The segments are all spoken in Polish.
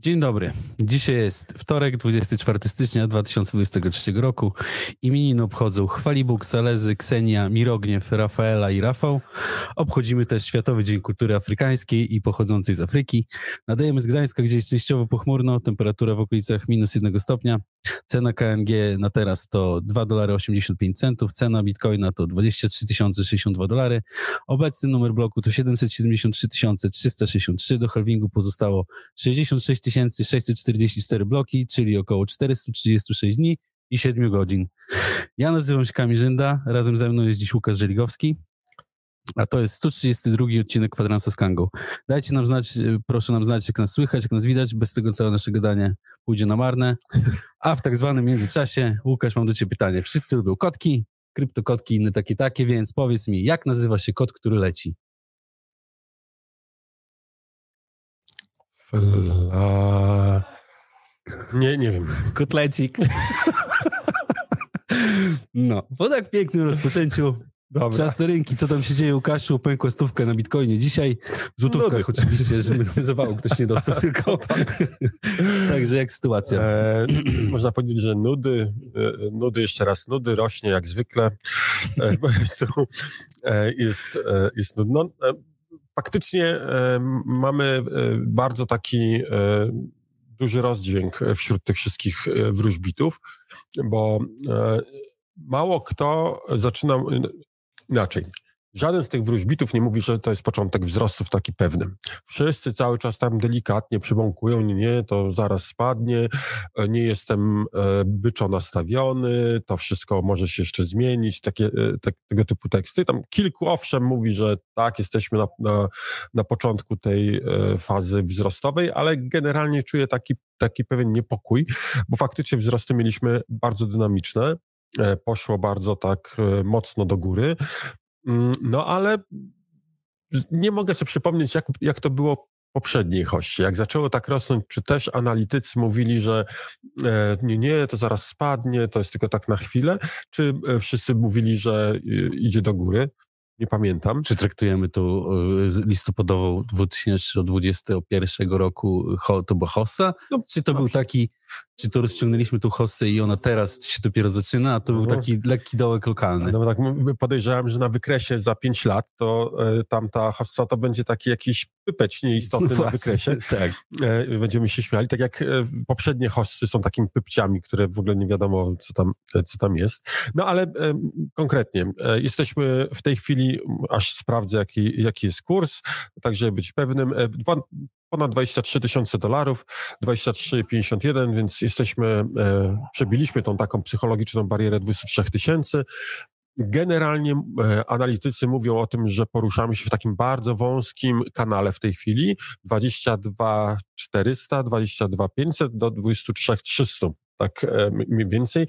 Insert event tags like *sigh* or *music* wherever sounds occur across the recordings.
Dzień dobry. Dzisiaj jest wtorek, 24 stycznia 2023 roku. Imieniny obchodzą Chwalibóg, Salezy, Ksenia, Mirogniew, Rafaela i Rafał. Obchodzimy też Światowy Dzień Kultury Afrykańskiej i pochodzącej z Afryki. Nadajemy z Gdańska, gdzie jest częściowo pochmurno, temperatura w okolicach minus jednego stopnia. Cena KNG na teraz to 2 dolary 85 centów, cena Bitcoina to 23 062 dolary. Obecny numer bloku to 773 363. Do halvingu pozostało 66 644 bloki, czyli około 436 dni i 7 godzin. Ja nazywam się Kamil Żynda, razem ze mną jest dziś Łukasz Żeligowski, a to jest 132 odcinek Kwadransa z Kangą. Dajcie nam znać, proszę nam znać, jak nas słychać, jak nas widać, bez tego całe nasze gadanie pójdzie na marne. A w tak zwanym międzyczasie, Łukasz, mam do Ciebie pytanie. Wszyscy lubią kotki, kryptokotki, inne takie takie, więc powiedz mi, jak nazywa się kot, który leci? Fla... Nie, nie wiem. Kotlecik. *laughs* No, po tak pięknym rozpoczęciu Dobra. Czas na rynki. Co tam się dzieje, Łukaszu? Pękła stówka na Bitcoinie. Dzisiaj w złotówkach oczywiście, żeby zawału ktoś nie dostał, *laughs* tylko Także jak sytuacja? E, *clears throat* można powiedzieć, że nudy, e, nudy, jeszcze raz nudy, rośnie jak zwykle. E, e jest, e, jest nudno. E, faktycznie e, mamy e, bardzo taki e, duży rozdźwięk wśród tych wszystkich wróżbitów, bo mało kto zaczyna inaczej. Żaden z tych wróżbitów nie mówi, że to jest początek wzrostów taki pewny. Wszyscy cały czas tam delikatnie przybąkują, nie, nie, to zaraz spadnie, e, nie jestem e, byczo nastawiony, to wszystko może się jeszcze zmienić, takie, e, te, tego typu teksty. Tam kilku owszem mówi, że tak, jesteśmy na, na, na początku tej fazy wzrostowej, ale generalnie czuję taki, taki pewien niepokój, bo faktycznie wzrosty mieliśmy bardzo dynamiczne, poszło bardzo tak e, mocno do góry. Mm, no ale nie mogę sobie przypomnieć, jak, jak to było poprzedniej hoście. Jak zaczęło tak rosnąć, czy też analitycy mówili, że e, nie, nie, to zaraz spadnie, to jest tylko tak na chwilę, czy e, wszyscy mówili, że e, idzie do góry? Nie pamiętam. Czy traktujemy tu e, listopadową 2021 roku, to była hossa? No, czy to był taki czy to rozciągnęliśmy tu hossę i ona teraz się dopiero zaczyna, a to był mhm. taki lekki dołek lokalny. No tak podejrzewam, że na wykresie za 5 lat to e, tamta hossa to będzie taki jakiś pypeć nieistotny no na *laughs* wykresie. Tak. E, będziemy się śmiali, tak jak e, poprzednie hossy są takimi pypciami, które w ogóle nie wiadomo, co tam, co tam jest. No ale konkretnie, jesteśmy w tej chwili, aż sprawdzę, jaki, jaki jest kurs, tak żeby być pewnym. Dwa, ponad 23 tysiące dolarów, 23,51, więc jesteśmy, e, przebiliśmy tą taką psychologiczną barierę 23 tysięcy. Generalnie e, analitycy mówią o tym, że poruszamy się w takim bardzo wąskim kanale w tej chwili, 22 400, 22 500 do 23 300 tak e, mniej więcej.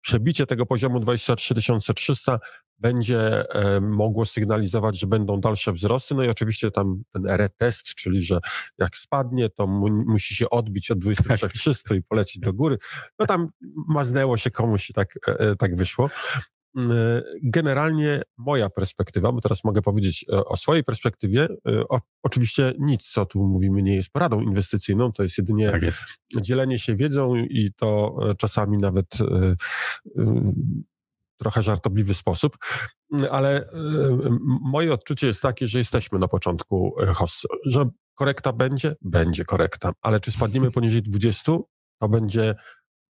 Przebicie tego poziomu 23 300 będzie e, mogło sygnalizować, że będą dalsze wzrosty. No i oczywiście tam ten retest, czyli że jak spadnie, to mu, musi się odbić od 23 300 tak. i polecieć do góry. No tam maznęło się komuś i tak, e, tak wyszło. Mm, generalnie moja perspektywa, bo teraz mogę powiedzieć e, o swojej perspektywie, e, o, oczywiście nic, co tu mówimy, nie jest poradą inwestycyjną, to jest jedynie tak jest. dzielenie się wiedzą i to e, czasami nawet trochę żartobliwy sposób, ale moje odczucie jest takie, że jesteśmy na początku HOS, że korekta będzie? Będzie korekta, ale czy spadniemy *laughs* poniżej 20? To będzie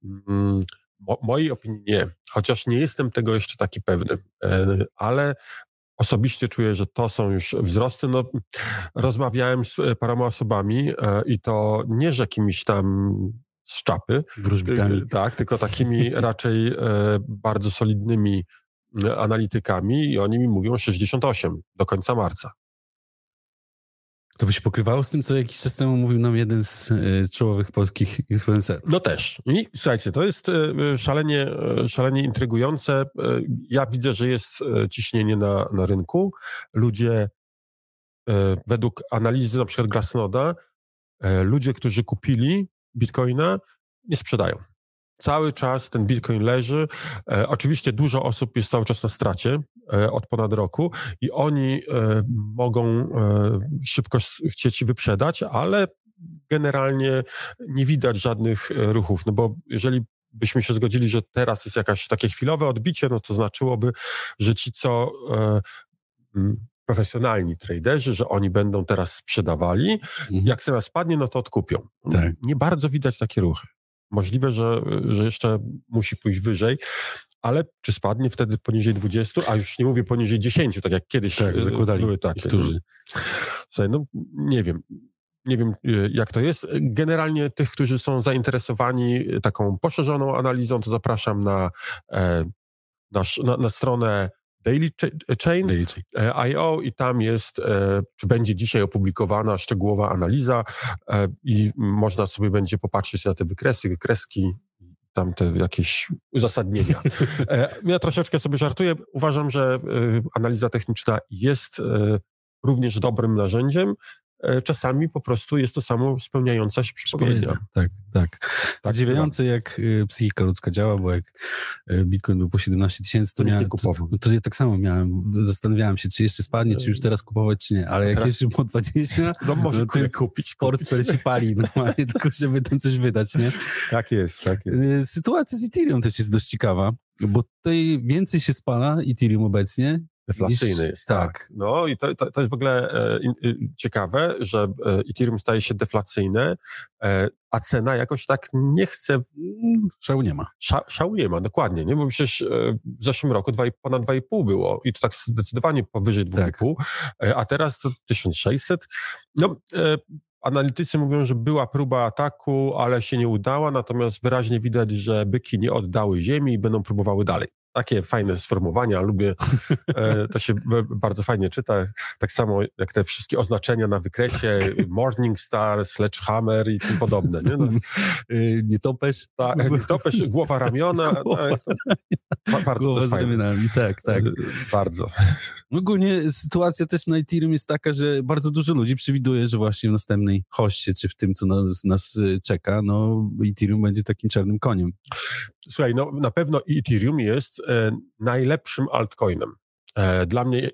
mm, Mo, mojej opinii nie, chociaż nie jestem tego jeszcze taki pewny, e, ale osobiście czuję, że to są już wzrosty. No, rozmawiałem z e, paroma osobami e, i to nie, że jakimiś tam z czapy, wróżbitami. Tak, tylko takimi *laughs* raczej bardzo solidnymi analitykami i oni mi mówią 68 do końca marca. To by się pokrywało z tym, co jakiś czas temu mówił nam jeden z y, czołowych polskich influencerów. No też. I słuchajcie, to jest y, szalenie, y, szalenie intrygujące. Ja widzę, że jest ciśnienie na, na rynku. Ludzie według analizy na przykład Glassnoda, ludzie, którzy kupili bitcoina, nie sprzedają cały czas ten Bitcoin leży. E, oczywiście dużo osób jest cały czas na stracie e, od ponad roku i oni e, mogą e, szybko chcieć wyprzedać, ale generalnie nie widać żadnych e, ruchów, no bo jeżeli byśmy się zgodzili, że teraz jest jakieś takie chwilowe odbicie, no to znaczyłoby, że ci, co e, profesjonalni traderzy, że oni będą teraz sprzedawali, mhm. jak cena spadnie, no to odkupią. Tak. Nie bardzo widać takie ruchy. Możliwe, że, że jeszcze musi pójść wyżej, ale czy spadnie wtedy poniżej 20, a już nie mówię poniżej 10, tak jak kiedyś tak, e, zakładali były takie. Niektórzy. Słuchaj, no nie wiem. Nie wiem, e, jak to jest. Generalnie tych, którzy są zainteresowani taką poszerzoną analizą, to zapraszam na, e, na, na, na stronę Daily Chain, Daily Chain. IO i tam jest, czy będzie dzisiaj opublikowana szczegółowa analiza i można sobie będzie popatrzeć na te wykresy, wykreski tam te jakieś uzasadnienia. E, ja troszeczkę sobie żartuję. Uważam, że e, analiza techniczna jest e, również dobrym narzędziem, E, czasami po prostu jest to samo spełniająca się przepowiednia. Tak, tak. tak Zdziwiające, jak y, psychika ludzka działa, bo jak y, Bitcoin był po 17 tysięcy, to, miałem, to, to ja tak samo miałem. Zastanawiałem się, czy jeszcze spadnie, czy już teraz kupować, czy nie. Ale jak teraz... jest po 20, no może no, kupić. Portfel się pali normalnie, *laughs* tylko żeby tam coś wydać, nie? Tak jest, tak jest. Sytuacja z Ethereum też jest dość ciekawa, bo tutaj więcej się spala Ethereum obecnie Deflacyjny jest, tak. tak. No i to, to, to jest w ogóle e, ciekawe, że e, Ethereum staje się deflacyjne, e, a cena jakoś tak nie chce... Szału nie ma. Sza, szału nie ma, dokładnie, nie? Bo przecież e, w zeszłym roku dwa, ponad 2,5 było i to tak zdecydowanie powyżej 2,5, tak. E, a teraz to 1600. No, e, Analitycy mówią, że była próba ataku, ale się nie udała, natomiast wyraźnie widać, że byki nie oddały ziemi i będą próbowały dalej takie fajne sformułowania, lubię, e, to się bardzo fajnie czyta, tak samo jak te wszystkie oznaczenia na wykresie, Morningstar, Sledgehammer i tym podobne, nie? No, y, nietoperz. Tak, nietoperz, głowa ramiona. Głowa, tak, bardzo głowa z ramionami, tak, tak. E, bardzo. Ogólnie sytuacja też na Ethereum jest taka, że bardzo dużo ludzi przewiduje, że właśnie w następnej hoście, czy w tym, co nas, nas czeka, no Ethereum będzie takim czarnym koniem. Słuchaj, no na pewno Ethereum jest e, najlepszym altcoinem. E, dla mnie e,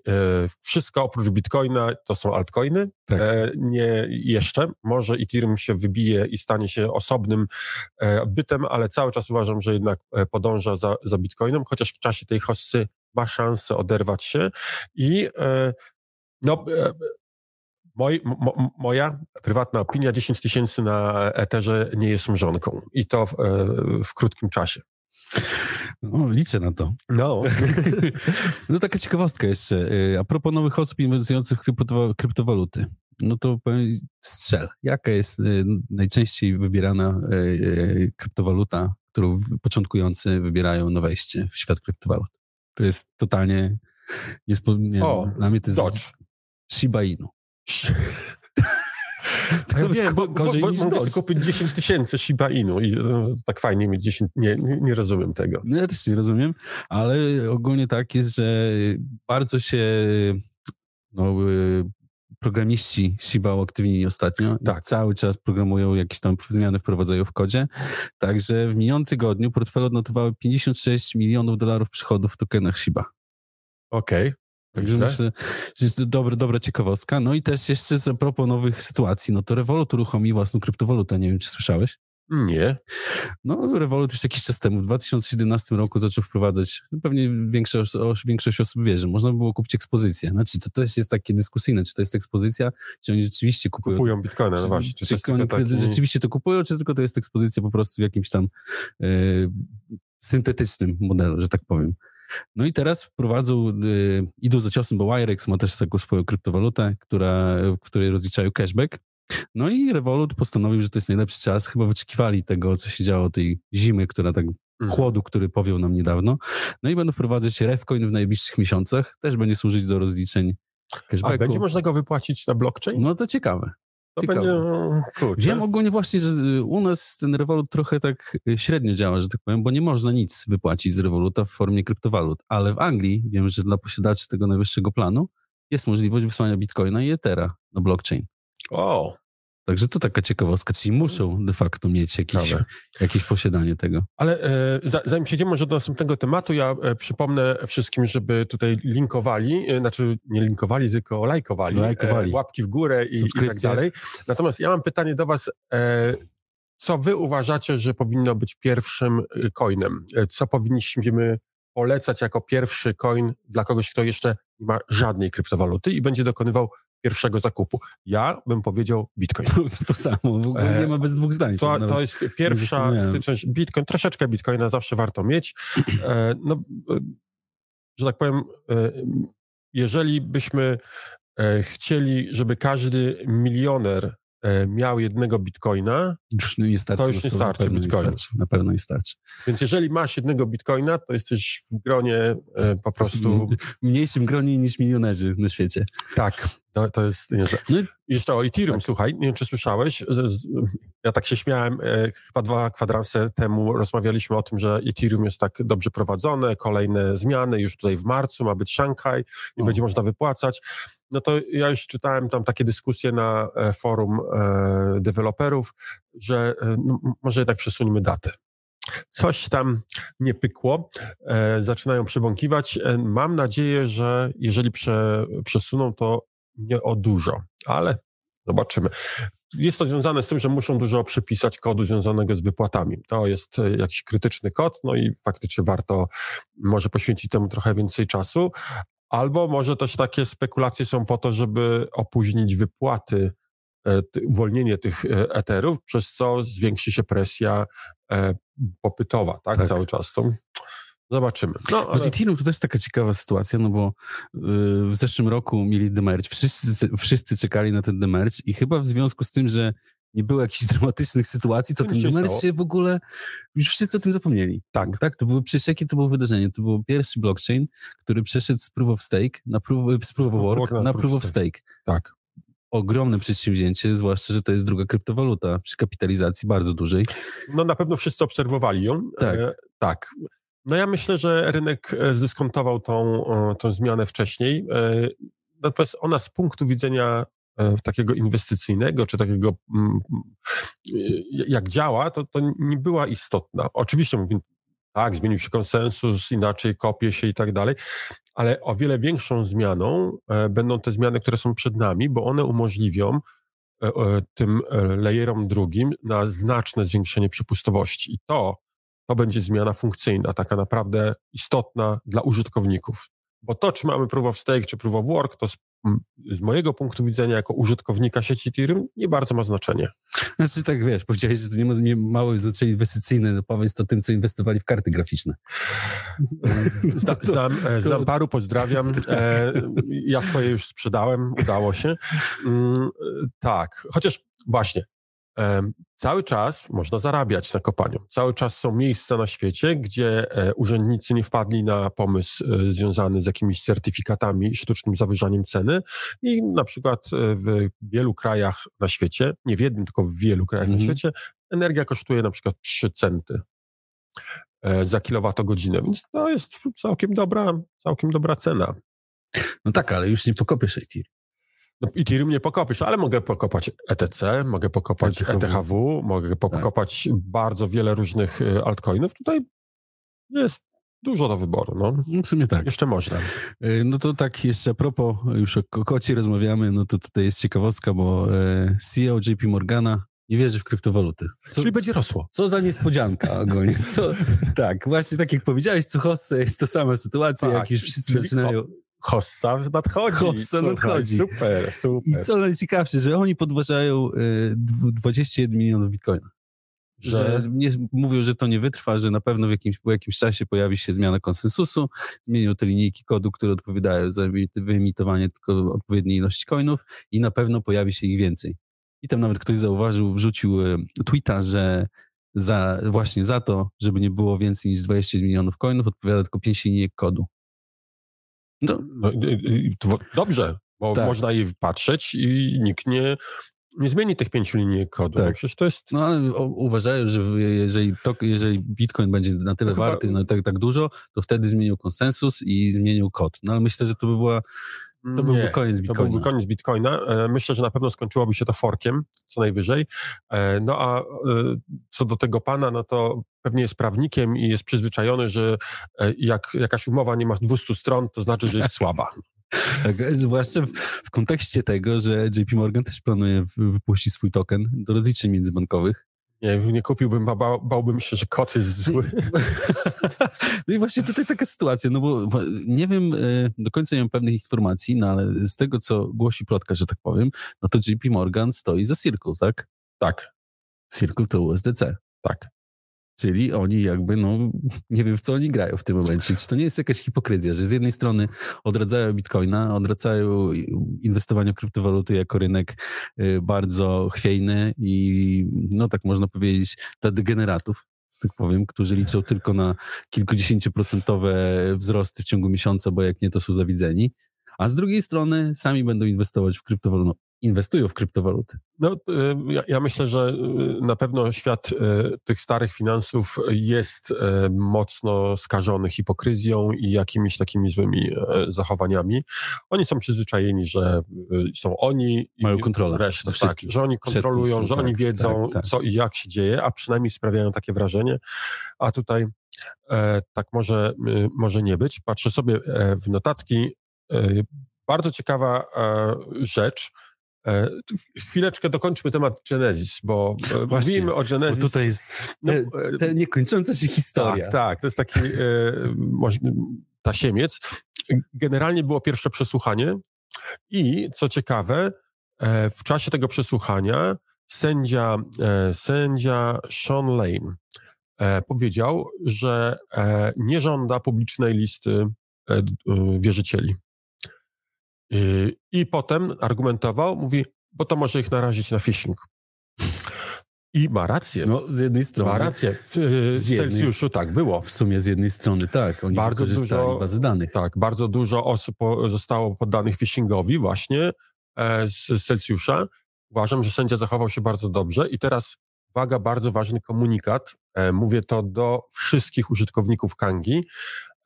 wszystko oprócz Bitcoina to są altcoiny. Tak. E, nie jeszcze. Może Ethereum się wybije i stanie się osobnym e, bytem, ale cały czas uważam, że jednak e, podąża za, za Bitcoinem, chociaż w czasie tej hossy ma szansę oderwać się i no, Moj, mo, moja prywatna opinia, 10 tysięcy na Etherze nie jest mrzonką i to w, e, w krótkim czasie. No, liczę na to. No. *laughs* no taka ciekawostka jeszcze. E, a propos nowych osób inwestujących w kryptowaluty. No to powiem, strzel. Jaka jest e, najczęściej wybierana kryptowaluta, którą początkujący wybierają na wejście w świat kryptowalut? To jest totalnie... Niespo, nie, o, dla mnie to jest Dodge. Shiba Inu. To ja wiem, bo, bo, bo mogę kupić 10 tysięcy Shiba Inu i no, tak fajnie mieć 10, nie, nie, nie, rozumiem tego. No ja też nie rozumiem, ale ogólnie tak jest, że bardzo się no, programiści Shiba uaktywnili ostatnio tak. cały czas programują jakieś tam zmiany, wprowadzają w kodzie. Także w minionym tygodniu portfele odnotowały 56 milionów dolarów przychodów w tokenach Shiba. Okej. Okay. Także myślę, że jest dobra, dobra ciekawostka. No i też jeszcze a propos nowych sytuacji, no to Revolut uruchomi własną kryptowalutę. Nie wiem, czy słyszałeś? Nie. No, Revolut już jakiś czas temu, w 2017 roku zaczął wprowadzać, no pewnie większość, większość osób wie, że można było kupić ekspozycję. Znaczy, to też jest takie dyskusyjne, czy to jest ekspozycja, czy oni rzeczywiście kupują... Kupują bitcoiny, no właśnie. Czy, czy oni taki... rzeczywiście to kupują, czy tylko to jest ekspozycja po prostu w jakimś tam e, syntetycznym modelu, że tak powiem. No i teraz wprowadzą, y, idą za ciosem, bo Wirex ma też taką swoją kryptowalutę, która, w której rozliczają cashback. No i Revolut postanowił, że to jest najlepszy czas. Chyba wyczekiwali tego, co się działo tej zimy, która tak mhm. chłodu, który powiał nam niedawno. No i będą wprowadzać Revcoin w najbliższych miesiącach. Też będzie służyć do rozliczeń cashbacku. A będzie można go wypłacić na blockchain? No to ciekawe. To Ciekawe. będzie, kurczę. Wiem ogólnie właśnie, że y, u nas ten Revolut trochę tak y, średnio działa, że tak powiem, bo nie można nic wypłacić z Revoluta w formie kryptowalut, ale w Anglii wiem, że dla posiadaczy tego najwyższego planu jest możliwość wysłania bitcoina i ethera na blockchain. O, Także to taka ciekawostka, czyli muszą de facto mieć jakieś, jakieś posiadanie tego. Ale e, zanim przejdziemy może do następnego tematu, ja e, przypomnę wszystkim, żeby tutaj linkowali, e, znaczy nie linkowali, tylko lajkowali, lajkowali. E, łapki w górę i, i, tak dalej. Natomiast ja mam pytanie do was, e, co wy uważacie, że powinno być pierwszym e, coinem? Co powinniśmy polecać jako pierwszy coin dla kogoś, kto jeszcze nie ma żadnej kryptowaluty i będzie dokonywał pierwszego zakupu. Ja bym powiedział Bitcoin. To, samo, w ogóle nie ma bez dwóch zdań. To, to jest pierwsza styczność. Bitcoin, troszeczkę Bitcoina zawsze warto mieć. E, no, e, że tak powiem, e, jeżeli byśmy chcieli, żeby każdy milioner E, miał jednego bitcoina, już nie starczy, to już nie starczy bitcoina. na pewno nie starczy. Więc jeżeli masz jednego bitcoina, to jesteś w gronie e, po prostu... *laughs* Mniejszym gronie niż milionerzy na świecie. Tak, to, to jest... No. Jeszcze o Ethereum, tak. słuchaj, nie wiem, czy słyszałeś, ja tak się śmiałem, e, chyba dwa kwadranse temu rozmawialiśmy o tym, że Ethereum jest tak dobrze prowadzone, kolejne zmiany, już tutaj w marcu ma być Szanghaj i o. będzie można wypłacać. No to ja już czytałem tam takie dyskusje na e, forum e, deweloperów, że no, może jednak przesuńmy datę. Coś tam nie pykło, e, zaczynają przybąkiwać. E, mam nadzieję, że jeżeli prze, przesuną, to nie o dużo, ale zobaczymy. Jest to związane z tym, że muszą dużo przypisać kodu związanego z wypłatami. To jest e, jakiś krytyczny kod, no i faktycznie warto może poświęcić temu trochę więcej czasu. Albo może też takie spekulacje są po to, żeby opóźnić wypłaty, e, uwolnienie tych e, eterów, przez co zwiększy się presja popytowa, tak, tak. cały czas. To Zobaczymy. No, ale... Z to też taka ciekawa sytuacja, no bo yy, w zeszłym roku mieli demerge, wszyscy, wszyscy czekali na ten demerge i chyba w związku z tym, że nie było jakichś *laughs* dramatycznych sytuacji, to, to ten demerge się w ogóle, już wszyscy o tym zapomnieli. Tak. Tak, to były, przecież jakie to było wydarzenie? To był pierwszy blockchain, który przeszedł z proof of stake na proof, z proof of work na, na proof of stake. Tak ogromne przedsięwzięcie, zwłaszcza, że to jest druga kryptowaluta przy kapitalizacji bardzo dużej. No na pewno wszyscy obserwowali ją. Tak. E, tak. No ja myślę, że rynek e, zdyskontował tą, tą zmianę wcześniej. E, natomiast ona z punktu widzenia e, takiego inwestycyjnego, czy takiego mm, jak działa, to, to nie była istotna. Oczywiście mówię, tak, zmienił się konsensus, inaczej kopie się i tak dalej, ale o wiele większą zmianą będą te zmiany, które są przed nami, bo one umożliwią tym layerom drugim na znaczne zwiększenie przepustowości. I to to będzie zmiana funkcyjna, taka naprawdę istotna dla użytkowników. Bo to, czy mamy proof of stake, czy proof of work, to z, z mojego punktu widzenia, jako użytkownika sieci Ethereum, nie bardzo ma znaczenie. Znaczy tak, wiesz, powiedziałeś, że to nie ma nie małe znaczenie inwestycyjne, no powiedz to tym, co inwestowali w karty graficzne. *laughs* Zna, znam, e, znam paru, pozdrawiam. E, ja swoje już sprzedałem, udało się. Mm, tak, chociaż właśnie, Cały czas można zarabiać na kopaniu. Cały czas są miejsca na świecie, gdzie e, urzędnicy nie wpadli na pomysł e, związany z jakimiś certyfikatami sztucznym zawyżaniem ceny. I na przykład e, w wielu krajach na świecie, nie w jednym, tylko w wielu krajach mm na mhm. świecie, energia kosztuje na przykład 3 centy za kilowatogodzinę, więc to jest całkiem dobra, całkiem dobra cena. No tak, ale już nie pokopiesz Ethereum. No, Ethereum nie pokopisz, ale mogę pokopać ETC, mogę pokopać ETHW, mogę tak. pokopać tak. bardzo wiele różnych y, altcoinów. Tutaj jest dużo do wyboru, no. no. W sumie tak. Jeszcze można. Y, no to tak jeszcze a propos, już o kokocie rozmawiamy, no to tutaj jest ciekawostka, bo y, CEO JP Morgana nie wierzy w kryptowaluty. Co, Czyli będzie rosło. Co za niespodzianka ogólnie. Co, *laughs* tak, właśnie tak jak powiedziałeś, co Hosse jest to sama sytuacja, tak, jak już wszyscy zaczynają... Hossa nadchodzi. Hossa nadchodzi. Super, super. I co najciekawsze, że oni podważają y, 21 milionów bitcoina. Że, że nie, mówią, że to nie wytrwa, że na pewno w jakimś, po jakimś czasie pojawi się zmiana konsensusu, zmienią te linijki kodu, które odpowiadają za wyemitowanie tylko odpowiedniej ilości coinów i na pewno pojawi się ich więcej. I tam nawet ktoś zauważył, wrzucił y, tweeta, że za, właśnie za to, żeby nie było więcej niż 20 milionów coinów, odpowiada tylko 5 linijek kodu. No, no, dobrze, bo tak. można je patrzeć i nikt nie, nie zmieni tych pięciu linii kodu. Tak. Przecież to jest... No ale uważają, że jeżeli, to, jeżeli Bitcoin będzie na tyle warty, no, tak, tak dużo, to wtedy zmienią konsensus i zmienią kod. No ale myślę, że to by była To byłby koniec Bitcoina. To byłby koniec Bitcoina. E, myślę, że na pewno skończyłoby się to forkiem, co najwyżej. E, no a e, co do tego pana, no to pewnie jest prawnikiem i jest przyzwyczajony, że jak jakaś umowa nie ma 200 stron, to znaczy, że jest *laughs* słaba. Tak, zwłaszcza w, w, kontekście tego, że JP Morgan też planuje wypuścić swój token do rozliczeń międzybankowych. Nie, nie kupiłbym, a ba, bałbym się, że kot jest zły. *laughs* No i właśnie tutaj taka sytuacja, no bo nie wiem, e, do końca nie mam pewnych informacji, no ale z tego, co głosi plotka, że tak powiem, no to JP Morgan stoi za Circle, tak? Tak. Circle to USDC. Tak. Czyli oni jakby, no, *laughs* nie wiem w co oni grają w tym momencie. Czy to nie jest jakaś hipokryzja, że z jednej strony odradzają bitcoina, odradzają inwestowanie w kryptowaluty jako rynek y, bardzo chwiejny i, no tak można powiedzieć, dla degeneratów, tak powiem, którzy liczą tylko na kilkudziesięcioprocentowe wzrosty w ciągu miesiąca, bo jak nie, to są zawidzeni. A z drugiej strony sami będą inwestować w kryptowaluty, inwestują w kryptowaluty. No, y, ja, ja, myślę, że y, na pewno świat y, tych starych finansów jest mocno skażony hipokryzją i jakimiś takimi złymi zachowaniami. Oni są przyzwyczajeni, że są oni Mają kontrolę. Reszta, tak, że oni kontrolują, że oni tak, wiedzą, tak, tak. co i jak się dzieje, a przynajmniej sprawiają takie wrażenie. A tutaj e, tak może, może nie być. Patrzę sobie e, w notatki. E, bardzo ciekawa rzecz E, chwileczkę dokończmy temat Genesis, bo e, Właśnie, mówimy o Genesis. Bo tutaj jest no, te, te niekończąca się historia. Tak, tak, to jest taki e, tasiemiec. Generalnie było pierwsze przesłuchanie i co ciekawe, e, w czasie tego przesłuchania sędzia, e, sędzia Sean Lane e, powiedział, że nie żąda publicznej listy wierzycieli. Y, I potem argumentował, mówi, bo to może ich narazić na phishing. I ma rację. No, z jednej strony. Ma rację. W, y, z Celsjuszu tak było. W sumie z jednej strony tak. Oni bardzo dużo bazy danych. Tak, bardzo dużo osób zostało poddanych phishingowi właśnie e, z Celsjusza. Uważam, że sędzia zachował się bardzo dobrze i teraz uwaga, bardzo ważny komunikat. E, mówię to do wszystkich użytkowników Kangi.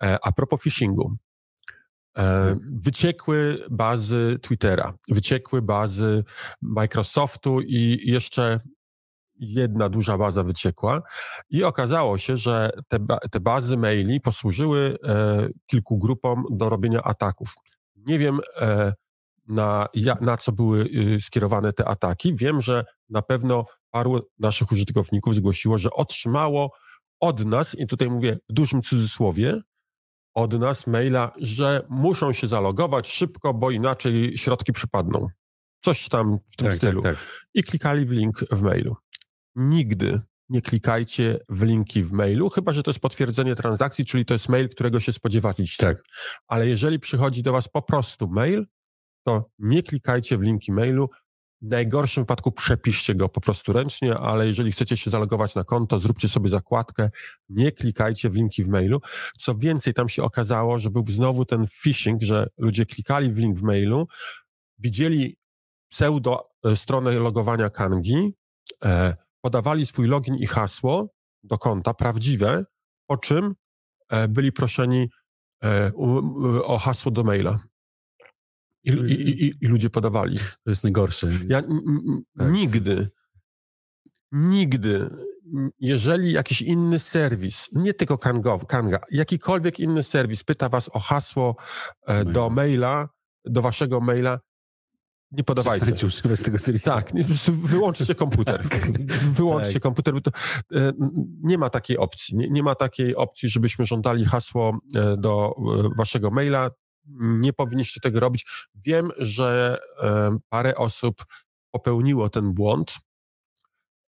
E, a propos phishingu. E. Wyciekły bazy Twittera, wyciekły bazy Microsoftu i jeszcze jedna duża baza wyciekła i okazało się, że te, te bazy maili posłużyły e, kilku grupom do robienia ataków. Nie wiem, e, na, ja, na co były y, skierowane te ataki. Wiem, że na pewno paru naszych użytkowników zgłosiło, że otrzymało od nas, i tutaj mówię w dużym cudzysłowie, od nas maila, że muszą się zalogować szybko, bo inaczej środki przypadną. Coś tam w tym tak, stylu. Tak, tak. I klikali w link w mailu. Nigdy nie klikajcie w linki w mailu, chyba że to jest potwierdzenie transakcji, czyli to jest mail, którego się spodziewacie. Tak. Ale jeżeli przychodzi do Was po prostu mail, to nie klikajcie w linki mailu, w najgorszym wypadku przepiszcie go po prostu ręcznie, ale jeżeli chcecie się zalogować na konto, zróbcie sobie zakładkę, nie klikajcie w linki w mailu. Co więcej, tam się okazało, że był znowu ten phishing, że ludzie klikali w link w mailu, widzieli pseudo e, stronę logowania Kangi, e, podawali swój login i hasło do konta, prawdziwe, po czym e, byli proszeni o hasło do maila. I, i, i, i ludzie podawali. To jest najgorsze. Ja tak. nigdy, nigdy, jeżeli jakiś inny serwis, nie tylko Kango, Kanga, jakikolwiek inny serwis pyta was o hasło e, do maila, do waszego maila, nie podawajcie. używać tego serwisu. Tak, nie, wyłączcie komputer. *laughs* tak. Wyłączcie tak. komputer. To, e, nie ma takiej opcji. Nie, nie, ma takiej opcji, żebyśmy żądali hasło e, do e, waszego maila nie powinniście tego robić. Wiem, że e, parę osób popełniło ten błąd.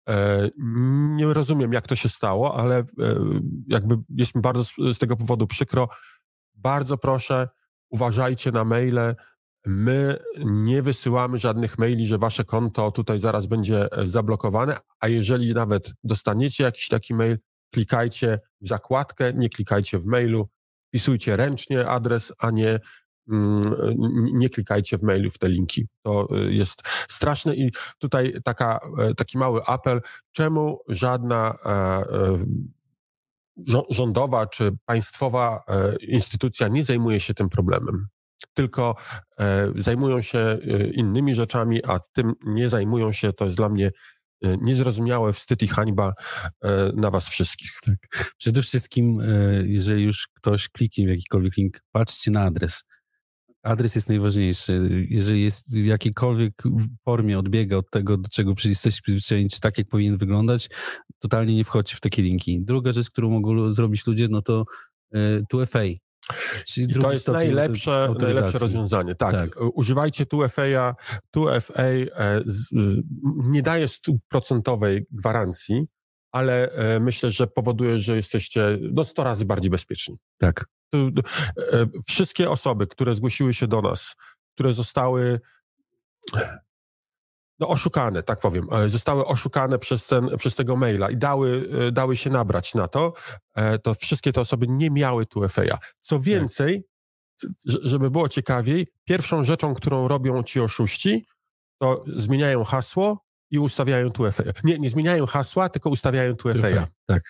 E, nie rozumiem, jak to się stało, ale e, jakby jest mi bardzo z, z tego powodu przykro. Bardzo proszę, uważajcie na maile. My nie wysyłamy żadnych maili, że wasze konto tutaj zaraz będzie zablokowane, a jeżeli nawet dostaniecie jakiś taki mail, klikajcie w zakładkę, nie klikajcie w mailu, wpisujcie ręcznie adres, a nie mm, nie klikajcie w mailu w te linki. To y, jest straszne i tutaj taka, e, taki mały apel, czemu żadna e, e, rządowa czy państwowa instytucja nie zajmuje się tym problemem. tylko zajmują się e, innymi rzeczami, a tym nie zajmują się, to jest dla mnie niezrozumiałe, wstyd i hańba e, na was wszystkich. Tak. Przede wszystkim, e, jeżeli już ktoś kliknie w jakikolwiek link, patrzcie na adres. Adres jest najważniejszy. Jeżeli jest w jakiejkolwiek formie odbiega od tego, do czego jesteście przyzwyczajeni, czy tak, jak powinien wyglądać, totalnie nie wchodźcie w takie linki. Druga rzecz, którą mogą zrobić ludzie, no to 2FA. Czyli to jest najlepsze, najlepsze rozwiązanie. Tak, tak. używajcie 2FA. 2FA e, z, nie daje stuprocentowej gwarancji, ale e, myślę, że powoduje, że jesteście no 100 razy bardziej bezpieczni. Tak. E, wszystkie osoby, które zgłosiły się do nas, które zostały no, oszukane, tak powiem, e, zostały oszukane przez, ten, przez tego maila i dały, e, dały się nabrać na to, to wszystkie te osoby nie miały tu FA. Co tak. więcej, żeby było ciekawiej, pierwszą rzeczą, którą robią ci oszuści, to zmieniają hasło i ustawiają tu FA. Nie, nie zmieniają hasła, tylko ustawiają tu FA. Tak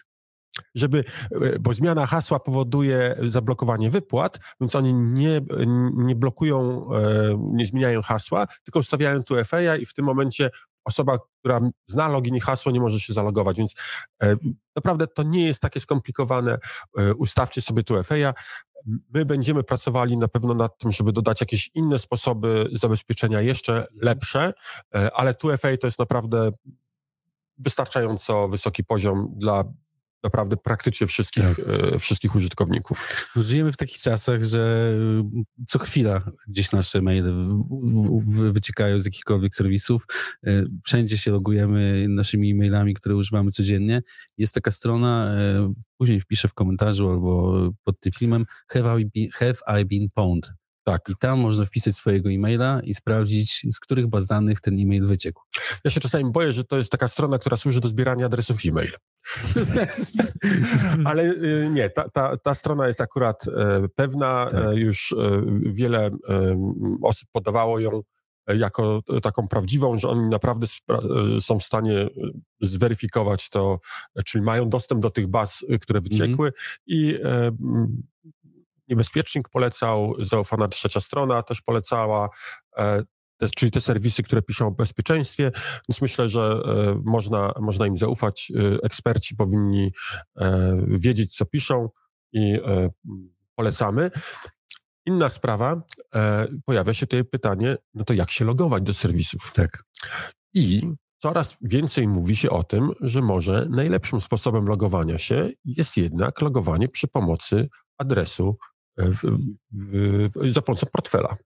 żeby, e, bo zmiana hasła powoduje zablokowanie wypłat, więc oni nie, nie blokują, e, nie zmieniają hasła, tylko ustawiają tu FA i w tym momencie osoba, która zna login i hasło, nie może się zalogować, więc e, naprawdę to nie jest takie skomplikowane. Ustawcie sobie tu FA. My będziemy pracowali na pewno nad tym, żeby dodać jakieś inne sposoby zabezpieczenia jeszcze lepsze, ale tu FA to jest naprawdę wystarczająco wysoki poziom dla naprawdę praktycznie wszystkich, tak. e, wszystkich użytkowników. Żyjemy w takich czasach, że y, co chwila gdzieś nasze maile wyciekają z jakichkolwiek serwisów. E, wszędzie się logujemy naszymi e-mailami, które używamy codziennie. Jest taka strona, e, później wpiszę w komentarzu albo pod tym filmem Have I been, have I been pwned? Tak. I tam można wpisać swojego e-maila i sprawdzić, z których baz danych ten e-mail wyciekł. Ja się czasami boję, że to jest taka strona, która służy do zbierania adresów e-mail. *laughs* Ale y, nie, ta, ta, ta strona jest akurat e, pewna. Tak. E, już e, wiele osób podawało ją jako taką prawdziwą, że oni naprawdę są w stanie zweryfikować to, czyli mają dostęp do tych baz, które mhm. wyciekły mm. i Niebezpiecznik polecał, zaufana trzecia strona też polecała, e, te, czyli te serwisy, które piszą o bezpieczeństwie, więc myślę, że e, można, można im zaufać. E, eksperci powinni wiedzieć, co piszą i polecamy. Inna sprawa, pojawia się tutaj pytanie, no to jak się logować do serwisów? Tak. I coraz więcej mówi się o tym, że może najlepszym sposobem logowania się jest jednak logowanie przy pomocy adresu w, w, za pomocą portfela.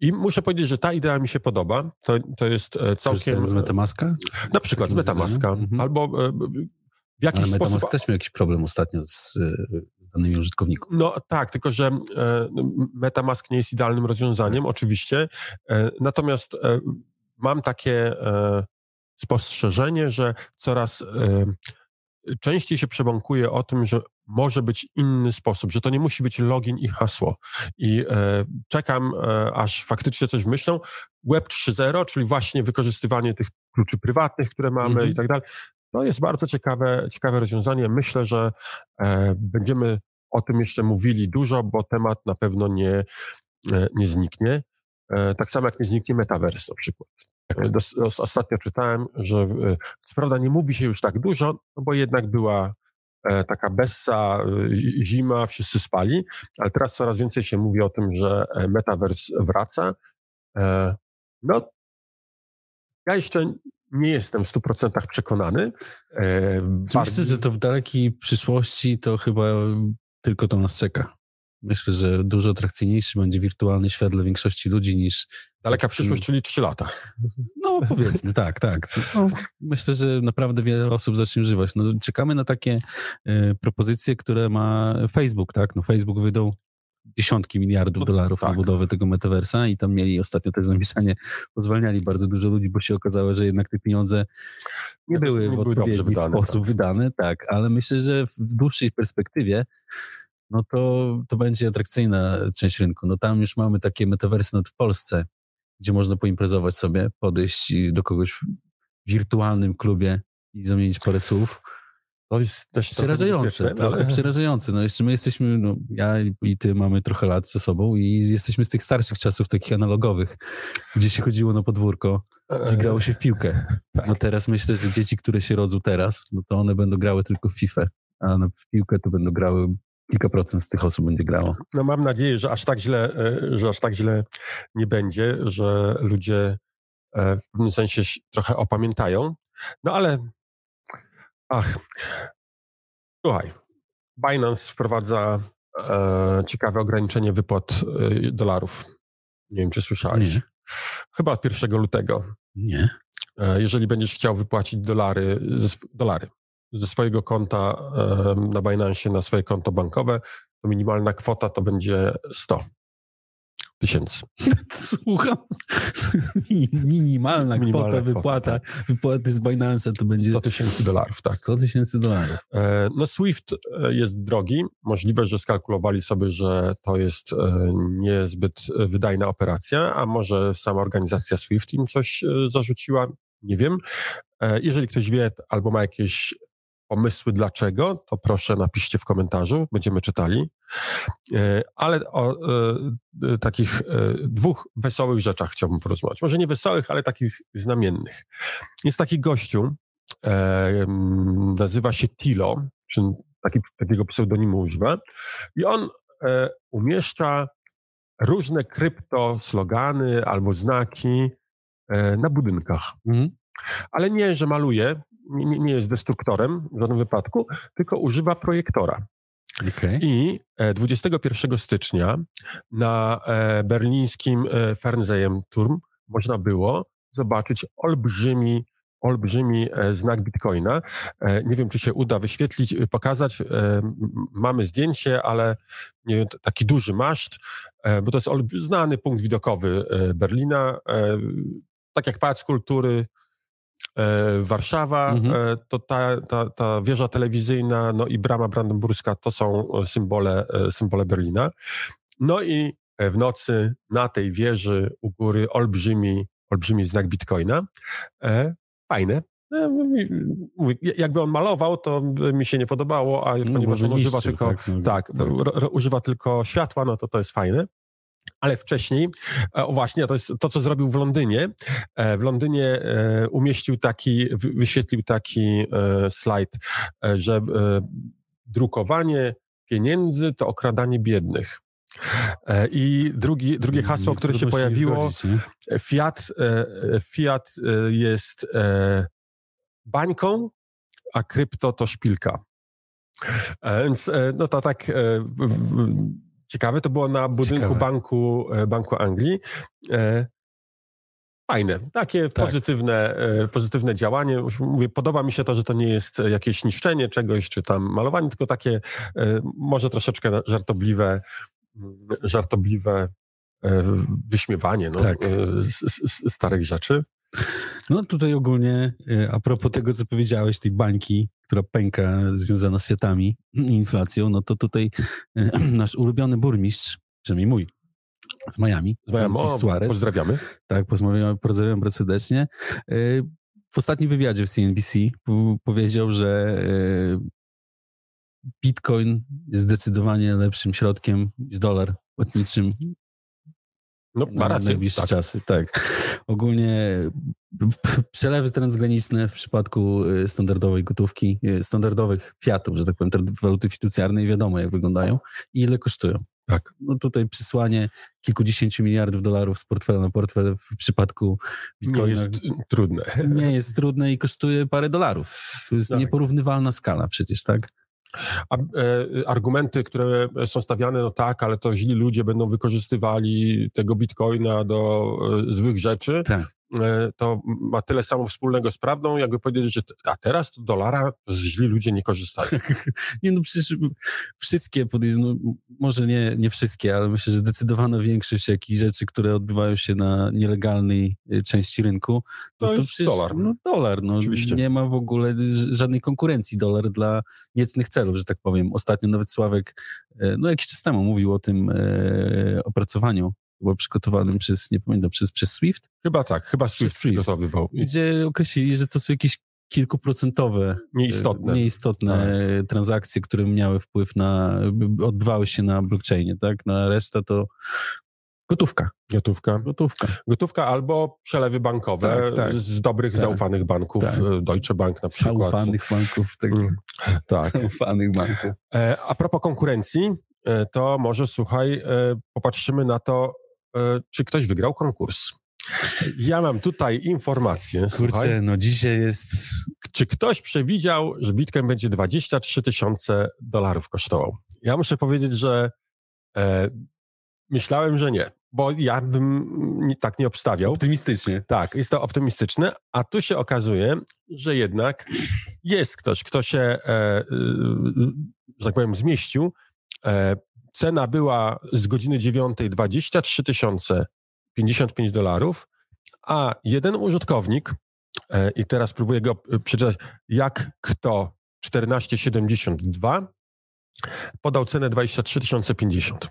I muszę powiedzieć, że ta idea mi się podoba. To, to jest e, całkiem... z Metamaska? Na przykład z Metamaska. Mhm. Albo e, w jakiś Ale Metamask sposób... też miał jakiś problem ostatnio z, z danymi użytkowników. No tak, tylko że e, Metamask nie jest idealnym rozwiązaniem, tak. oczywiście. Natomiast mam takie spostrzeżenie, że coraz częściej się przebąkuje o tym, że może być inny sposób, że to nie musi być login i hasło. I e, czekam, e, aż faktycznie coś myślą. Web 3.0, czyli właśnie wykorzystywanie tych kluczy prywatnych, które mamy -hmm. i tak dalej. To jest bardzo ciekawe, ciekawe rozwiązanie. Myślę, że e, będziemy o tym jeszcze mówili dużo, bo temat na pewno nie, e, nie zniknie. E, tak samo jak nie zniknie metaverse na przykład. Tak. Ostatnio czytałem, że e, co prawda nie mówi się już tak dużo, no bo jednak była e, taka bessa, zima, wszyscy spali, ale teraz coraz więcej się mówi o tym, że metaverse wraca. No, ja jeszcze nie jestem w 100% przekonany. Myślę, że to w dalekiej przyszłości to chyba tylko to nas czeka. Myślę, że dużo atrakcyjniejszy będzie wirtualny świat dla większości ludzi niż... Daleka przyszłość, czyli trzy lata. No powiedzmy, *laughs* tak, tak. No, myślę, że naprawdę wiele osób zacznie używać. No, czekamy na takie y, propozycje, które ma Facebook, tak? No Facebook wydał dziesiątki miliardów no, dolarów tak. na budowę tego metaversa i tam mieli ostatnio też zamieszanie, pozwalniali bardzo dużo ludzi, bo się okazało, że jednak te pieniądze nie były w odpowiedni wydane, sposób tak. wydane, tak, ale myślę, że w dłuższej perspektywie no to, to będzie atrakcyjna część rynku. No tam już mamy takie metaversy w Polsce, gdzie można poimprezować sobie, podejść do kogoś w wirtualnym klubie i zamienić parę słów. To jest też przerażające, trochę ale... przerażające. No jeszcze my jesteśmy, no, ja i ty mamy trochę lat ze sobą i jesteśmy z tych starszych czasów, takich analogowych, gdzie się chodziło na podwórko i grało się w piłkę. *laughs* Tak. No teraz myślę, że dzieci, które się rodzą teraz, no to one będą grały tylko w FIFA, a w piłkę to będą grały kilka procent z tych osób będzie grało. No mam nadzieję, że aż tak źle, e, że aż tak źle nie będzie, że ludzie e, w pewnym sensie trochę opamiętają. No ale ach, słuchaj, Binance wprowadza e, ciekawe ograniczenie wypłat e, dolarów. Nie wiem, czy słyszałeś. Nie. Chyba od 1 lutego. Nie. E, jeżeli będziesz chciał wypłacić dolary, dolary ze swojego konta na Binance na swoje konto bankowe, to minimalna kwota to będzie 100 tysięcy. *laughs* Słucham. *laughs* Minimalna, Minimalna kwota, wypłata, tak. wypłaty z Binance to będzie... 100 tysięcy dolarów, tak. 100 tysięcy dolarów. E, no Swift e, jest drogi. Możliwe, że skalkulowali sobie, że to jest e, niezbyt wydajna operacja, a może sama organizacja Swift im coś zarzuciła, nie wiem. Jeżeli ktoś wie albo ma jakieś pomysły dlaczego, to proszę napiszcie w komentarzu, będziemy czytali. E, ale o e, e, takich dwóch wesołych rzeczach chciałbym porozmawiać. Może nie wesołych, ale takich znamiennych. Jest taki gościu, nazywa się Tilo, czy taki, takiego pseudonimu używa i on umieszcza różne krypto slogany albo znaki na budynkach. Mhm. Ale nie, że maluje, nie, nie jest destruktorem w żadnym wypadku, tylko używa projektora. Okay. I 21 e, stycznia na e, berlińskim e, Fernsehturm można było zobaczyć olbrzymi olbrzymi znak Bitcoina. Nie wiem, czy się uda wyświetlić, pokazać. Mamy zdjęcie, ale nie wiem, taki duży maszt, bo to jest znany punkt widokowy Berlina. Tak jak Pałac Kultury, Warszawa, mhm. E, to ta, ta, ta wieża telewizyjna, no i brama brandenburska to są symbole, e, symbole Berlina. No i w nocy na tej wieży u góry olbrzymi, olbrzymi znak Bitcoina. Fajne, jakby on malował, to mi się nie podobało, a no, ponieważ on używa tylko, tak, no, tak, tak. używa tylko światła, no to to jest fajne. Ale wcześniej, e, o właśnie, to jest to, co zrobił w Londynie. E, w Londynie e, umieścił taki, wyświetlił taki slajd, że drukowanie pieniędzy to okradanie biednych. I drugi, drugie hasło, które się pojawiło, Fiat, Fiat jest bańką, a krypto to szpilka. Więc no to tak ciekawe. To było na budynku banku, e, banku Anglii. E, fajne, takie tak. pozytywne, e, pozytywne działanie. Mówię, podoba mi się to, że to nie jest jakieś niszczenie czegoś, czy tam malowanie, tylko takie może troszeczkę żartobliwe, mm, żartobliwe wyśmiewanie no, tak. starych rzeczy. No tutaj ogólnie, a propos tego, co powiedziałeś, tej bańki, która pęka związana z światami i inflacją, no to tutaj e, *clears throat* nasz ulubiony burmistrz, przynajmniej mój, z Miami, z Miami. O, Suarez. Pozdrawiamy. Tak, pozdrawiamy, pozdrawiam bardzo serdecznie. E, w ostatnim wywiadzie w CNBC powiedział, że e, Bitcoin jest zdecydowanie lepszym środkiem niż dolar płatniczym no, ma rację. najbliższe tak. czasy, tak. Ogólnie przelewy transgraniczne w przypadku y, standardowej gotówki, y, standardowych fiatów, że tak powiem, waluty fiducjarnej, wiadomo jak wyglądają i ile kosztują. Tak. No tutaj przysłanie kilkudziesięciu miliardów dolarów z portfela na portfel w przypadku Bitcoina nie jest trudne. Nie jest trudne i kosztuje parę dolarów. To jest tak. nieporównywalna skala przecież, tak? A, e, argumenty, które są stawiane, no tak, ale to źli ludzie będą wykorzystywali tego bitcoina do e, złych rzeczy. Tak. E, to ma tyle samo wspólnego z prawdą, jakby powiedzieć, że a teraz to dolara źli ludzie nie korzystają. *laughs* nie no, przecież wszystkie, no, może nie, nie wszystkie, ale myślę, że zdecydowana większość jakichś rzeczy, które odbywają się na nielegalnej e, części rynku, no to, to jest przecież, dolar. No dolar, no. Oczywiście. Nie ma w ogóle żadnej konkurencji dolar dla niecnych celów, że tak powiem. Ostatnio nawet Sławek, e, no jakiś czas temu mówił o tym e, opracowaniu był przygotowanym przez, nie pamiętam, przez, przez Swift? Chyba tak, chyba Swift, Swift. przygotowywał. Gdzie określili, że to są jakieś kilkuprocentowe, nieistotne, nieistotne tak. transakcje, które miały wpływ na, odbywały się na blockchainie, tak? Na resztę to Gotówka. Gotówka. Gotówka. Gotówka albo przelewy bankowe tak, tak. z dobrych, tak, zaufanych banków. Tak. Deutsche Bank na przykład. Zaufanych banków. Tak. Mm, tak. *laughs* Zaufanych banków. E, a propos konkurencji, e, to może słuchaj, e, popatrzymy na to, czy ktoś wygrał konkurs. Ja mam tutaj informację. Kurczę, słuchaj, no dzisiaj jest... Czy ktoś przewidział, że Bitcoin będzie 23 tysiące dolarów kosztował? Ja muszę powiedzieć, że e, myślałem, że nie bo ja bym tak nie obstawiał. Optymistycznie. Tak, jest to optymistyczne, a tu się okazuje, że jednak jest ktoś, kto się, e, e, że tak powiem, zmieścił. Cena była z godziny 9 23 tysiące 55 dolarów, a jeden użytkownik, e, i teraz próbuję go e, przeczytać, jak kto 1472, podał cenę 23 050.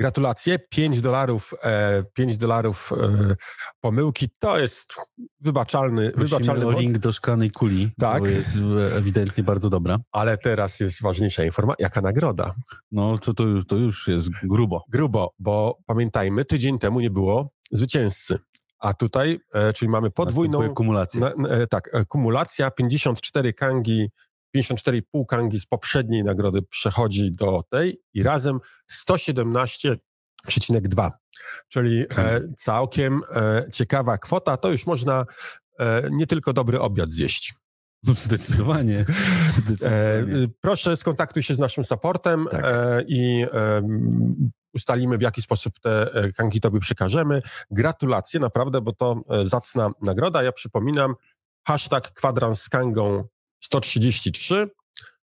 Gratulacje, 5 dolarów, e, 5 dolarów e, pomyłki, to jest wybaczalny, wybaczalny o link do szklanej kuli, tak. bo jest ewidentnie bardzo dobra. Ale teraz jest ważniejsza informacja, jaka nagroda? No to, to, już, to już jest grubo. Grubo, bo pamiętajmy, tydzień temu nie było zwycięzcy. A tutaj, e, czyli mamy podwójną... kumulację. Na, e, tak, e, kumulacja, 54 kangi 54,5 kangi z poprzedniej nagrody przechodzi do tej i razem 117,2. Czyli e, całkiem e, ciekawa kwota. To już można e, nie tylko dobry obiad zjeść. No, zdecydowanie. *laughs* Zdecydowanie. E, proszę skontaktuj się z naszym supportem tak. e, i ustalimy, w jaki sposób te e, kangi tobie przekażemy. Gratulacje, naprawdę, bo to zacna nagroda. Ja przypominam, hashtag kwadrans z kangą 133,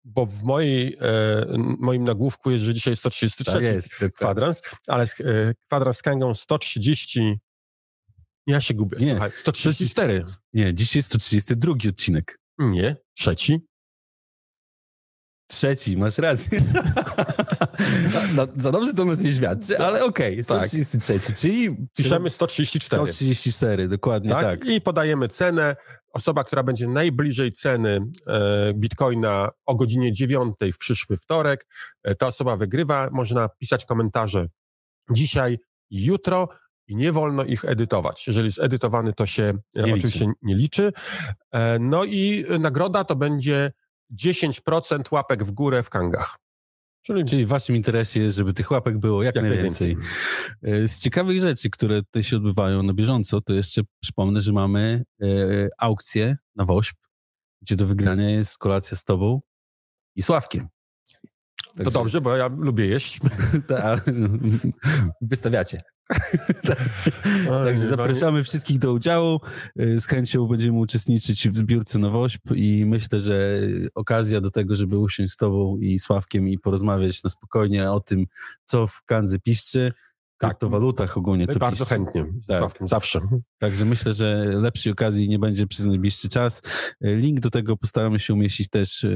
bo w mojej, e, moim nagłówku jest, że dzisiaj 133 tak jest, kwadrans, ale e, kwadrans z kangą 130... Ja się gubię, nie, słuchaj, 134. Nie, dzisiaj 132 odcinek. Nie, trzeci. Trzeci, masz rację. *laughs* no, za dobrze to nas nie świadczy, ale okej, okay, 133, tak. czyli... Piszemy 134. 134, dokładnie tak? tak. I podajemy cenę. Osoba, która będzie najbliżej ceny e, bitcoina o godzinie 9 w przyszły wtorek, e, ta osoba wygrywa. Można pisać komentarze dzisiaj, jutro i nie wolno ich edytować. Jeżeli jest edytowany, to się nie oczywiście liczy. nie liczy. E, no i nagroda to będzie 10% łapek w górę w kangach. Czyli, Czyli w waszym interesie jest, żeby tych łapek było jak, jak najwięcej. najwięcej. Z ciekawych rzeczy, które tutaj się odbywają na bieżąco, to jeszcze przypomnę, że mamy e, aukcję na WOŚP, gdzie do wygrania jest kolacja z tobą i Sławkiem. Także... To dobrze, bo ja lubię jeść. *laughs* *laughs* *laughs* Tak, wystawiacie. Także zapraszamy wszystkich do udziału. Z chęcią będziemy uczestniczyć w zbiórce Nowośp i myślę, że okazja do tego, żeby usiąść z tobą i Sławkiem i porozmawiać na spokojnie o tym, co w Kandze piszczy, tak, to walutach ogólnie. Co bardzo piszczy. chętnie, tak. Sławkiem, zawsze. Także myślę, że lepszej okazji nie będzie przez najbliższy czas. Link do tego postaramy się umieścić też e,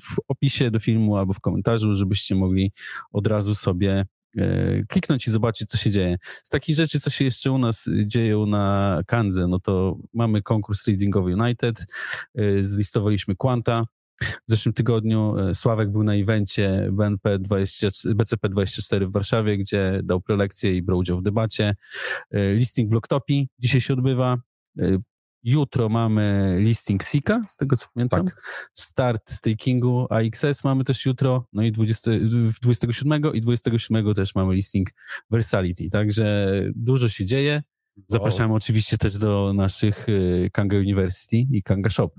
w opisie do filmu albo w komentarzu, żebyście mogli od razu sobie E, kliknąć i zobaczyć, co się dzieje. Z takich rzeczy, co się jeszcze u nas dzieją na Kandze, no to mamy konkurs Tradingowy United, e, zlistowaliśmy Quanta. W zeszłym tygodniu e, Sławek był na evencie BNP 20, BCP24 w Warszawie, gdzie dał prelekcję i brał udział w debacie. Listing Blocktopi dzisiaj się odbywa. Jutro mamy listing Sika, z tego co pamiętam. Tak. Start stakingu AXS mamy też jutro, no i 20, 27 i 27 też mamy listing Versality. Także dużo się dzieje. Zapraszamy wow. oczywiście też do naszych Kanga University i Kanga Shop.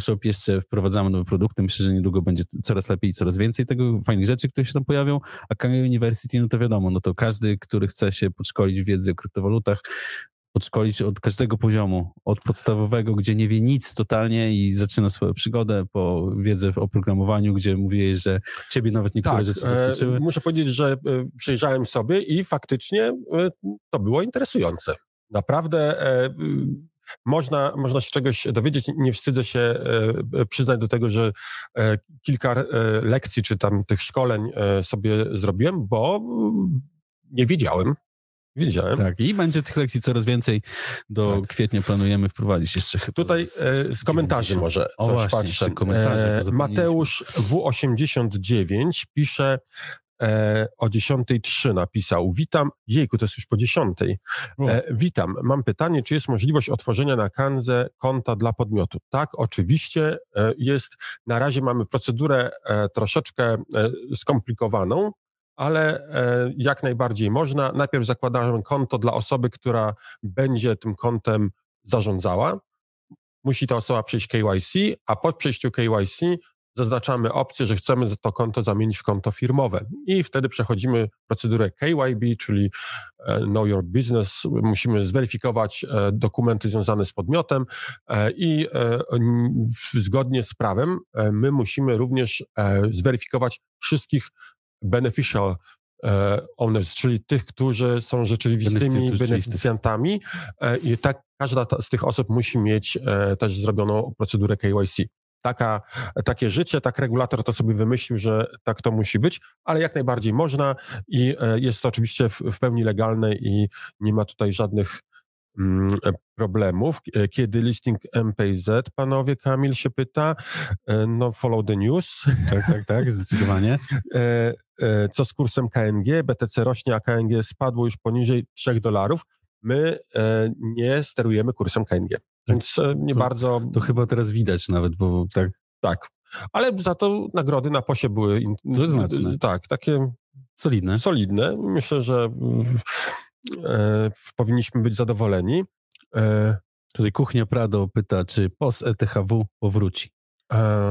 Shop jeszcze wprowadzamy nowe produkty. Myślę, że niedługo będzie coraz lepiej i coraz więcej tego, fajnych rzeczy, które się tam pojawią. A Kanga University, no to wiadomo, no to każdy, który chce się podszkolić w wiedzy o kryptowalutach, podszkolić od każdego poziomu, od podstawowego, gdzie nie wie nic totalnie i zaczyna swoją przygodę, po wiedzę w oprogramowaniu, gdzie mówiłeś, że ciebie nawet niektóre tak, rzeczy zaskoczyły. E, muszę powiedzieć, że e, przejrzałem sobie i faktycznie e, to było interesujące. Naprawdę można, można się czegoś dowiedzieć. Nie wstydzę się e, przyznać do tego, że e, kilka lekcji czy tam tych szkoleń sobie zrobiłem, bo nie wiedziałem, Widziałem. Tak, i będzie tych lekcji coraz więcej. Do tak. kwietnia planujemy wprowadzić jeszcze chyba. Tutaj z, e, z, z komentarzy może o, coś właśnie, patrzę. Komentarze, e, Mateusz W89 pisze, e, o 10.03 napisał. Witam, jejku, to jest już po 10. E, witam, mam pytanie, czy jest możliwość otworzenia na Kanze konta dla podmiotu? Tak, oczywiście e, jest. Na razie mamy procedurę e, troszeczkę e, skomplikowaną, ale e, jak najbardziej można. Najpierw zakładamy konto dla osoby, która będzie tym kontem zarządzała. Musi ta osoba przejść KYC, a po przejściu KYC zaznaczamy opcję, że chcemy to konto zamienić w konto firmowe i wtedy przechodzimy procedurę KYB, czyli e, Know Your Business. Musimy zweryfikować e, dokumenty związane z podmiotem i zgodnie z prawem my musimy również zweryfikować wszystkich beneficial e, owners, czyli tych, którzy są rzeczywistymi beneficjantami e, i tak każda z tych osób musi mieć e, też zrobioną procedurę KYC. Taka, takie życie, tak regulator to sobie wymyślił, że tak to musi być, ale jak najbardziej można i jest to oczywiście w, w pełni legalne i nie ma tutaj żadnych mm, problemów. Kiedy listing MPZ, panowie, Kamil się pyta, no follow the news. Tak, tak, tak, zdecydowanie. *laughs* E, co z kursem KNG? BTC rośnie, a KNG spadło już poniżej 3 dolarów. My e, nie sterujemy kursem KNG. Więc e, nie to, bardzo... To chyba teraz widać nawet, bo tak... Tak, ale za to nagrody na posie były... To znaczne. Tak, takie... Solidne. Solidne. Myślę, że e, powinniśmy być zadowoleni. E, Tutaj Kuchnia Prado pyta, czy POS ETHW powróci?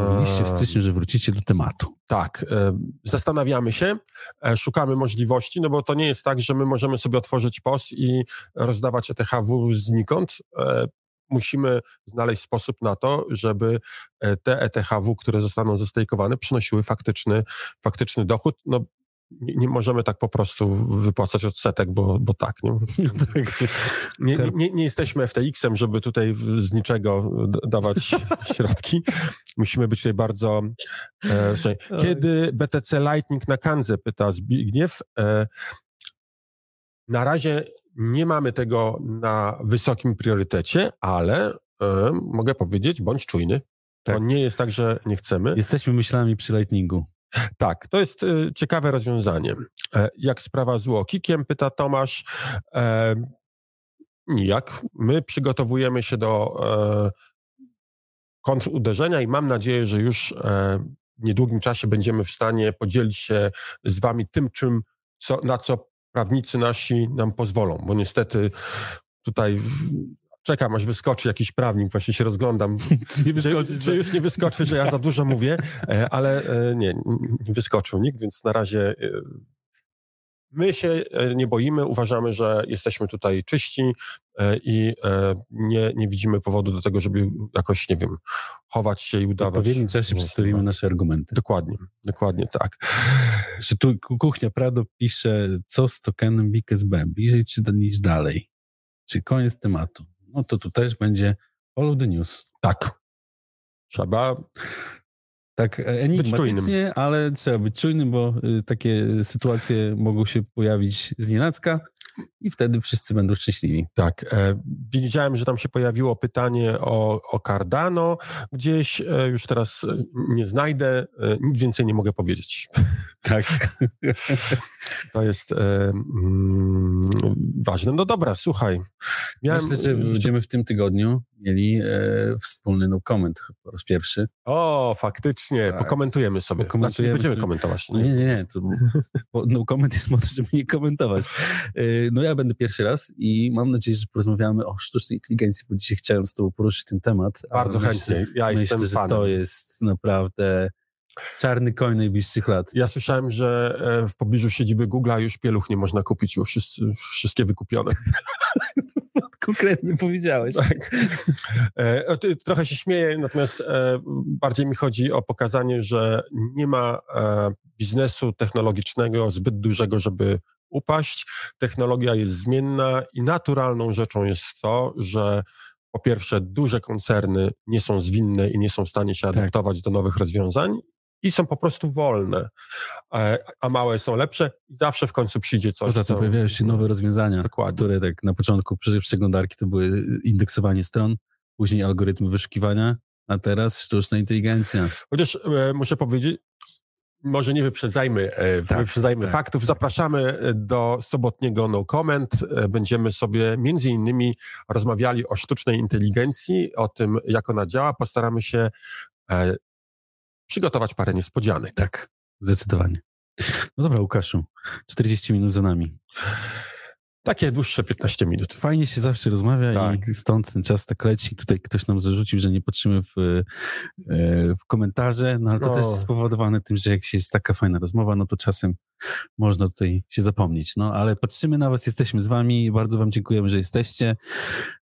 Mówiliście w styczniu, że wrócicie do tematu. Tak, zastanawiamy się, szukamy możliwości, no bo to nie jest tak, że my możemy sobie otworzyć POS i rozdawać ETHW znikąd. E, musimy znaleźć sposób na to, żeby te ETHW, które zostaną zestejkowane, przynosiły faktyczny, faktyczny dochód. No, nie, możemy tak po prostu wypłacać odsetek, bo, bo tak. Nie? *laughs* Nie, nie, nie jesteśmy FTX-em, żeby tutaj z niczego dawać *laughs* środki. Musimy być tutaj bardzo... E, Kiedy BTC Lightning na Kanze, pyta Zbigniew. E, na razie nie mamy tego na wysokim priorytecie, ale e, mogę powiedzieć, bądź czujny. Tak. To nie jest tak, że nie chcemy. Jesteśmy myślami przy Lightningu. Tak, to jest y, ciekawe rozwiązanie. E, jak sprawa z Łokikiem, pyta Tomasz. E, nijak. My przygotowujemy się do e, kontruderzenia i mam nadzieję, że już e, w niedługim czasie będziemy w stanie podzielić się z wami tym, czym, co, na co prawnicy nasi nam pozwolą, bo niestety tutaj czekam, aż wyskoczy jakiś prawnik, właśnie się rozglądam, *laughs* czy, czy, już nie wyskoczy, że ja za dużo mówię, e, ale e, nie, nie wyskoczył nikt, więc na razie e, my się nie boimy, uważamy, że jesteśmy tutaj czyści i nie, nie widzimy powodu do tego, żeby jakoś, nie wiem, chować się i udawać. W odpowiednim czasie przedstawimy nasze argumenty. Dokładnie, dokładnie tak. Czy tu Kuchnia Prado pisze, co z tokenem BKSB? Bliżej czy niż dalej? Czy koniec tematu? no to tu też będzie follow the news. Tak. Trzeba tak enigmatycznie, ale trzeba być czujnym, bo y, takie sytuacje mogą się pojawić z nienacka i wtedy wszyscy będą szczęśliwi. Tak. E, widziałem, że tam się pojawiło pytanie o, o Cardano. Gdzieś e, już teraz e, nie znajdę, e, nic więcej nie mogę powiedzieć. Tak. *laughs* to jest e, mm, ważne. No dobra, słuchaj. Miałem... Myślę, że będziemy w tym tygodniu mieli e, wspólny no comment po raz pierwszy. O, faktycznie. Tak. Pokomentujemy sobie. Pokomentujemy znaczy, nie będziemy sobie... komentować. Nie, nie, nie. To, *laughs* no comment jest po to, żeby nie komentować. No ja będę pierwszy raz i mam nadzieję, że porozmawiamy o sztucznej inteligencji, bo dzisiaj chciałem z tobą poruszyć ten temat. Bardzo chętnie. Ja myślę, jestem że fanem. to jest naprawdę Czarny koń najbliższych lat. Ja słyszałem, że e, w pobliżu siedziby Google'a już pieluch nie można kupić, bo wszyscy, wszystkie wykupione. *laughs* Konkretnie powiedziałeś. Tak. E, trochę się śmieję, natomiast e, bardziej mi chodzi o pokazanie, że nie ma biznesu technologicznego zbyt dużego, żeby upaść. Technologia jest zmienna i naturalną rzeczą jest to, że po pierwsze duże koncerny nie są zwinne i nie są w stanie się tak. adaptować tak. do nowych rozwiązań i są po prostu wolne, e, a małe są lepsze i zawsze w końcu przyjdzie coś. Poza tym co- pojawiają się nowe rozwiązania, Dokładnie. które tak na początku przy przeglądarki to były indeksowanie stron, później algorytmy wyszukiwania, a teraz sztuczna inteligencja. Chociaż e, muszę powiedzieć, może nie wyprzedzajmy, e, Tak, wyprzedzajmy tak. faktów. Zapraszamy e, do sobotniego No Comment. E, Będziemy sobie między innymi rozmawiali o sztucznej inteligencji, o tym, jak ona działa. Postaramy się e, przygotować parę niespodzianek. Tak, zdecydowanie. No dobra, Łukaszu, 40 minut za nami. Takie dłuższe 15 minut. Fajnie się zawsze rozmawia Tak. i stąd ten czas tak leci. Tutaj ktoś nam zarzucił, że nie patrzymy w, e, w komentarze, no ale to No. też jest spowodowane tym, że jak się jest taka fajna rozmowa, no to czasem można tutaj się zapomnieć. No ale patrzymy na was, jesteśmy z wami, bardzo wam dziękujemy, że jesteście.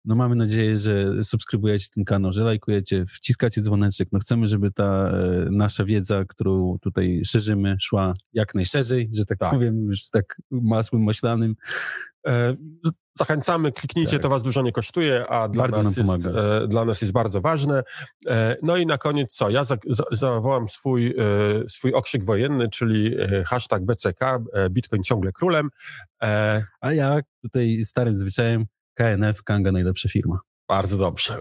No mamy nadzieję, że subskrybujecie ten kanał, że lajkujecie, wciskacie dzwoneczek. No chcemy, żeby ta e, nasza wiedza, którą tutaj szerzymy, szła jak najszerzej, że tak, Tak. powiem, już tak masłem maślanym. E, Zachęcamy, kliknijcie, Tak. to was dużo nie kosztuje, a dla, nas, jest, e, dla nas jest bardzo ważne. E, no i na koniec co? Ja za, za, zawołam swój, e, swój okrzyk wojenny, czyli e, hashtag BCK, e, Bitcoin ciągle królem. E, A ja tutaj starym zwyczajem KNF, Kanga najlepsza firma. bardzo dobrze.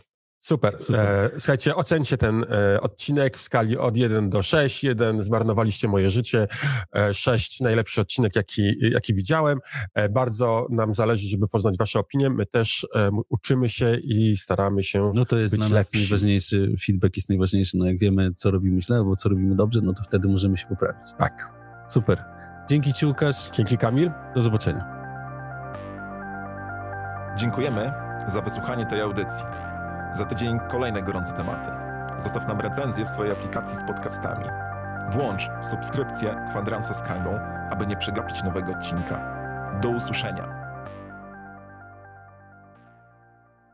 Super. Super. E, słuchajcie, ocencie ten e, odcinek w skali od 1 do 6. 1 zmarnowaliście moje życie, e, 6 najlepszy odcinek, jaki, jaki widziałem. E, bardzo nam zależy, żeby poznać wasze opinie. My też e, uczymy się i staramy się No to jest Być dla nas lepsi. najważniejszy, feedback jest najważniejszy. No jak wiemy, co robimy źle albo co robimy dobrze, no to wtedy możemy się poprawić. Tak. Super. Dzięki Ci, Łukasz. Dzięki Kamil. Do zobaczenia. Dziękujemy za wysłuchanie tej audycji. Za tydzień kolejne gorące tematy. Zostaw nam recenzję w swojej aplikacji z podcastami. Włącz subskrypcję Kwadransa z Kangą, aby nie przegapić nowego odcinka. Do usłyszenia.